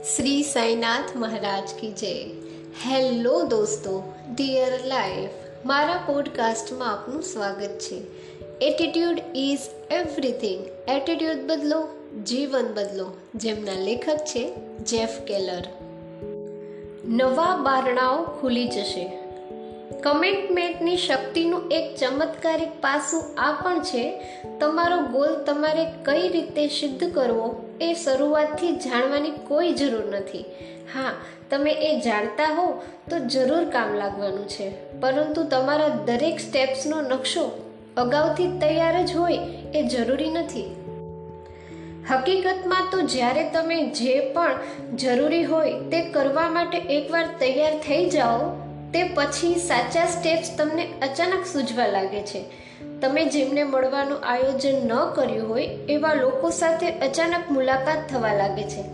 શ્રી સાંઈનાથ મહારાજ કી જય. હેલો દોસ્તો dear life મારા પોડકાસ્ટમાં આપનું સ્વાગત છે. એટીટ્યુડ ઇઝ એવરીથિંગ એટીટ્યુડ બદલો, જીવન બદલો. જેમના લેખક છે જેફ કેલર નવા બારણાઓ ખુલી જશે. કમિટમેન્ટની શક્તિનું એક ચમત્કારિક પાસું આ પણ છે, તમારો ગોલ તમારે કઈ રીતે સિદ્ધ કરવો એ શરૂઆતથી જાણવાની કોઈ જરૂર નથી. હા, તમે એ જાણતા હો તો જરૂર કામ લાગવાનું છે, પરંતુ તમારા દરેક સ્ટેપ્સનો નકશો અગાઉથી તૈયાર જ હોય એ જરૂરી નથી. હકીકતમાં તો જ્યારે તમે જે પણ જરૂરી હોય તે કરવા માટે એકવાર તૈયાર થઈ જાઓ તે પછી સાચા સ્ટેપ્સ તમને અચાનક સૂઝવા લાગે છે. તમે જેમને મળવાનું આયોજન ન કર્યું હોય, એવા લોકો સાથે અચાનક મુલાકાત થવા લાગે છે.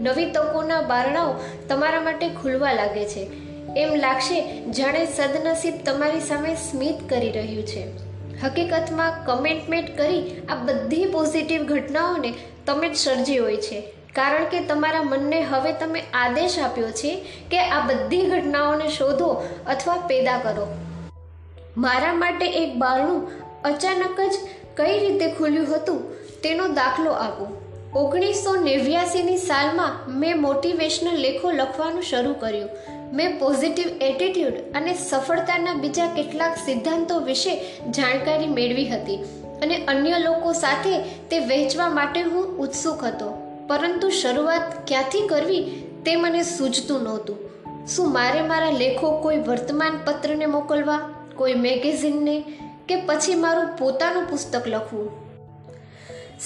નવી તકોના બારણાઓ તમારા માટે ખુલવા લાગે છે. એમ લાગશે જાણે સદનસીબ તમારી સામે સ્મિત કરી રહ્યું છે. હકીકતમાં કમેન્ટમેન્ટ કરી આ બધી પોઝિટિવ ઘટનાઓને તમે જ સર્જી હોય છે. કારણ કે તમારા મનને હવે તમે આદેશ આપ્યો છે કે આ બધી ઘટનાઓને શોધો અથવા પેદા કરો. મારા માટે એક બારણું અચાનક જ કઈ રીતે ખુલ્યું હતું તેનો દાખલો આપો. ઓગણીસો નેવ્યાસીની સાલમાં મેં મોટિવેશનલ લેખો લખવાનું શરૂ કર્યું. મેં પોઝિટિવ એટીટ્યૂડ અને સફળતાના બીજા કેટલાક સિદ્ધાંતો વિશે જાણકારી મેળવી હતી અને અન્ય લોકો સાથે તે વહેંચવા માટે હું ઉત્સુક હતો. પરંતુ શરૂઆત ક્યાંથી કરવી તે મને સૂચતું નહોતું. શું મારે મારા લેખો કોઈ વર્તમાન પત્રને મોકલવા, કોઈ મેગેઝિનને કે પછી મારું પોતાનું પુસ્તક લખવું?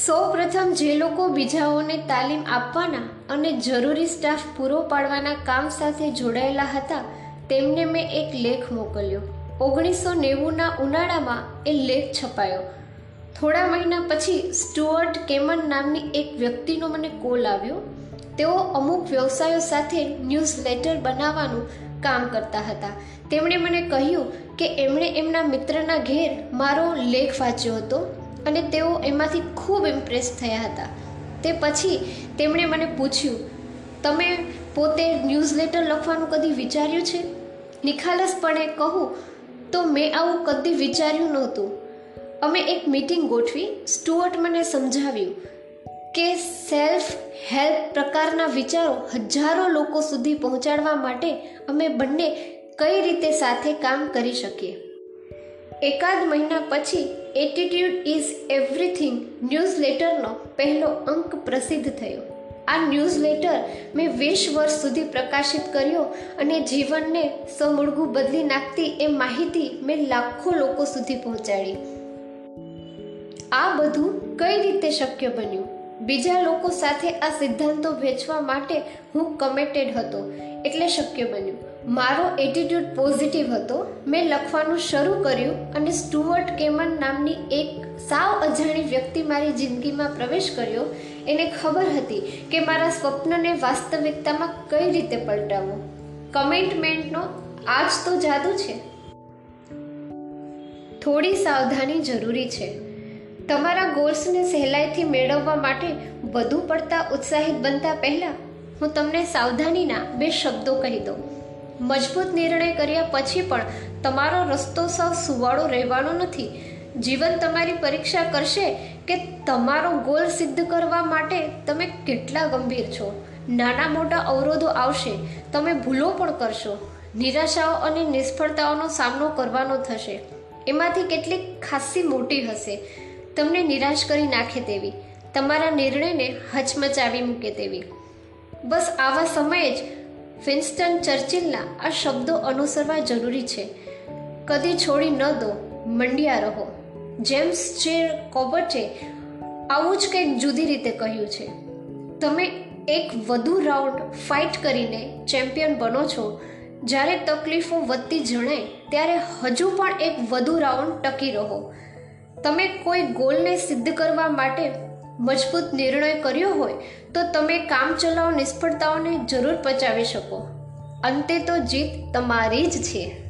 સૌ પ્રથમ જે લોકો બીજાઓને તાલીમ આપવાના અને જરૂરી સ્ટાફ પૂરો પાડવાના કામ સાથે જોડાયેલા હતા, તેમને મેં એક લેખ મોકલ્યો. ઓગણીસો નેવુંના ઉનાળામાં એ લેખ છપાયો. થોડા મહિના પછી સ્ટુઅર્ટ કેમન નામની એક વ્યક્તિનો મને કોલ આવ્યો. તેઓ અમુક વ્યવસાયો સાથે ન્યૂઝ લેટર બનાવવાનું કામ કરતા હતા. તેમણે મને કહ્યું કે એમણે એમના મિત્રના ઘેર મારો લેખ વાંચ્યો હતો અને તેઓ એમાંથી ખૂબ ઇમ્પ્રેસ થયા હતા. તે પછી તેમણે મને પૂછ્યું, તમે પોતે ન્યૂઝ લેટર લખવાનું કદી વિચાર્યું છે? નિખાલસપણે કહું, તો મેં આવું કદી વિચાર્યું નહોતું. અમે એક મીટિંગ ગોઠવી સ્ટુઅર્ટ મને સમજાવ્યું કે સેલ્ફ હેલ્પ પ્રકારના વિચારો હજારો લોકો સુધી પહોંચાડવા માટે અમે બંને કઈ રીતે સાથે કામ કરી શકીએ? એકાદ મહિના પછી એટીટ્યુડ ઇઝ એવરીથિંગ ન્યૂઝ લેટરનો પહેલો અંક પ્રસિદ્ધ થયો. આ ન્યૂઝ લેટર મેં વીસ વર્ષ સુધી પ્રકાશિત કર્યો અને જીવનને સમૂળગું બદલી નાખતી એ માહિતી મેં લાખો લોકો સુધી પહોંચાડી. આ બધું કઈ રીતે શક્ય બન્યું? બીજા લોકો સાથે આ સિદ્ધાંતો વેચવા માટે હું કમિટેડ હતો, એટલે શક્ય બન્યું. મારો એટીટ્યૂડ પોઝિટિવ હતો. મેં લખવાનું શરૂ કર્યું અને સ્ટુઅર્ટ કેમન નામની એક સાવ અજાણી વ્યક્તિ મારી જિંદગીમાં પ્રવેશ કર્યો. એને ખબર હતી કે મારા સ્વપ્નને વાસ્તવિકતામાં કઈ રીતે પલટાવવું કમેન્ટમેન્ટનો આજ તો જાદુ છે. થોડી સાવધાની જરૂરી છે. તમારા ગોલ્સને સહેલાઈથી મેળવવા માટે વધુ પડતા ઉત્સાહિત બનતા પહેલાં હું તમને સાવધાનીના બે શબ્દો કહી દઉં. મજબૂત નિર્ણય કર્યા પછી પણ તમારો રસ્તો સાવ સુવાળો રહેવાનો નથી. જીવન તમારી પરીક્ષા કરશે કે તમારો ગોલ સિદ્ધ કરવા માટે તમે કેટલા ગંભીર છો. નાના મોટા અવરોધો આવશે, તમે ભૂલો પણ કરશો. નિરાશાઓ અને નિષ્ફળતાઓનો સામનો કરવાનો થશે. એમાંથી કેટલીક ખાસી મોટી હશે. તમને નિરાશ કરી નાખે તેવી. તમારા નિર્ણયને હચમચાવી મૂકે તેવી. બસ આવા સમયે જ વિન્સ્ટન ચર્ચિલના આ શબ્દો અનુસરવા જરૂરી છે. કદી છોડી ન દો, મંડ્યા રહો. જેમ્સ જે કોબર્ટે આવું જ કંઈક જુદી રીતે કહ્યું છે. તમે એક વધુ રાઉન્ડ ફાઇટ કરીને ચેમ્પિયન બનો છો. જ્યારે તકલીફો વધતી જણાય, ત્યારે હજુ પણ એક વધુ રાઉન્ડ ટકી રહો. તમે કોઈ ગોલને સિદ્ધ કરવા માટે મજબૂત નિર્ણય કર્યો હોય, તો તમે કામ ચલાવ નિષ્ફળતાઓને જરૂર પચાવી શકો. અંતે તો જીત તમારી જ છે.